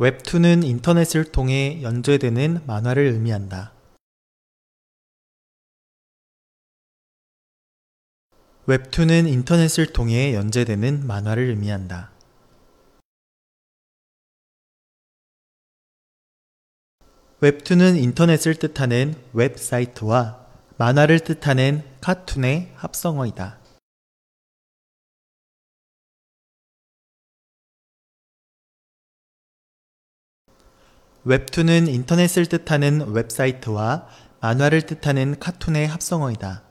웹툰은 인터넷을 통해 연재되는 만화를 의미한다. 웹툰은 인터넷을 통해 연재되는 만화를 의미한다. 웹툰은 인터넷을 뜻하는 웹사이트와 만화를 뜻하는 카툰의 합성어이다. 웹툰은 인터넷을 뜻하는 웹사이트와 만화를 뜻하는 카툰의 합성어이다.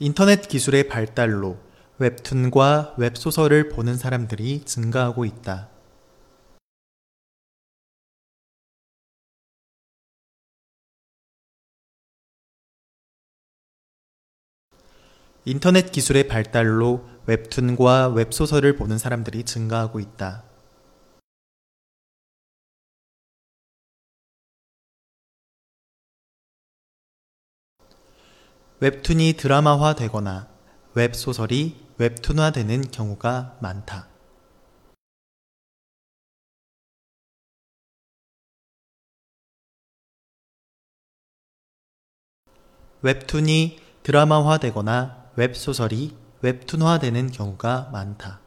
인터넷 기술의 발달로 웹툰과 웹소설을 보는 사람들이 증가하고 있다. 인터넷 기술의 발달로 웹툰과 웹소설을 보는 사람들이 증가하고 있다. 웹툰이 드라마화 되거나 웹소설이 웹툰화 되는 경우가 많다. 웹툰이 드라마화 되거나 웹소설이 웹툰화 되는 경우가 많다.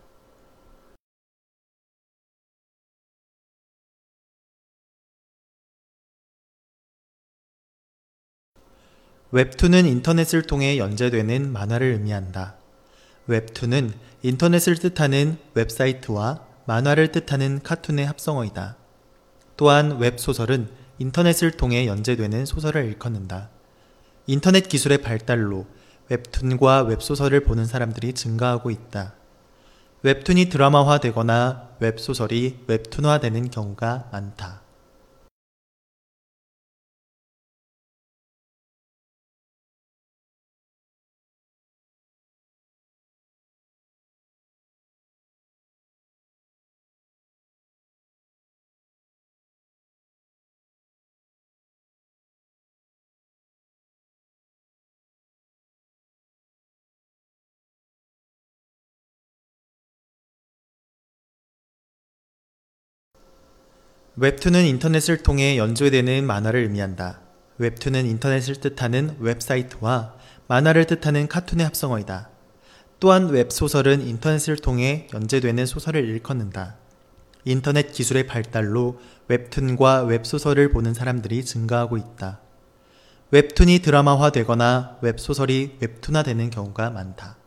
웹툰은 인터넷을 통해 연재되는 만화를 의미한다. 웹툰은 인터넷을 뜻하는 웹사이트와 만화를 뜻하는 카툰의 합성어이다. 또한 웹소설은 인터넷을 통해 연재되는 소설을 일컫는다. 인터넷 기술의 발달로 웹툰과 웹소설을 보는 사람들이 증가하고 있다. 웹툰이 드라마화 되거나 웹소설이 웹툰화 되는 경우가 많다. 웹툰은 인터넷을 통해 연재되는 만화를 의미한다. 웹툰은 인터넷을 뜻하는 웹사이트와 만화를 뜻하는 카툰의 합성어이다. 또한 웹소설은 인터넷을 통해 연재되는 소설을 일컫는다. 인터넷 기술의 발달로 웹툰과 웹소설을 보는 사람들이 증가하고 있다. 웹툰이 드라마화 되거나 웹소설이 웹툰화 되는 경우가 많다.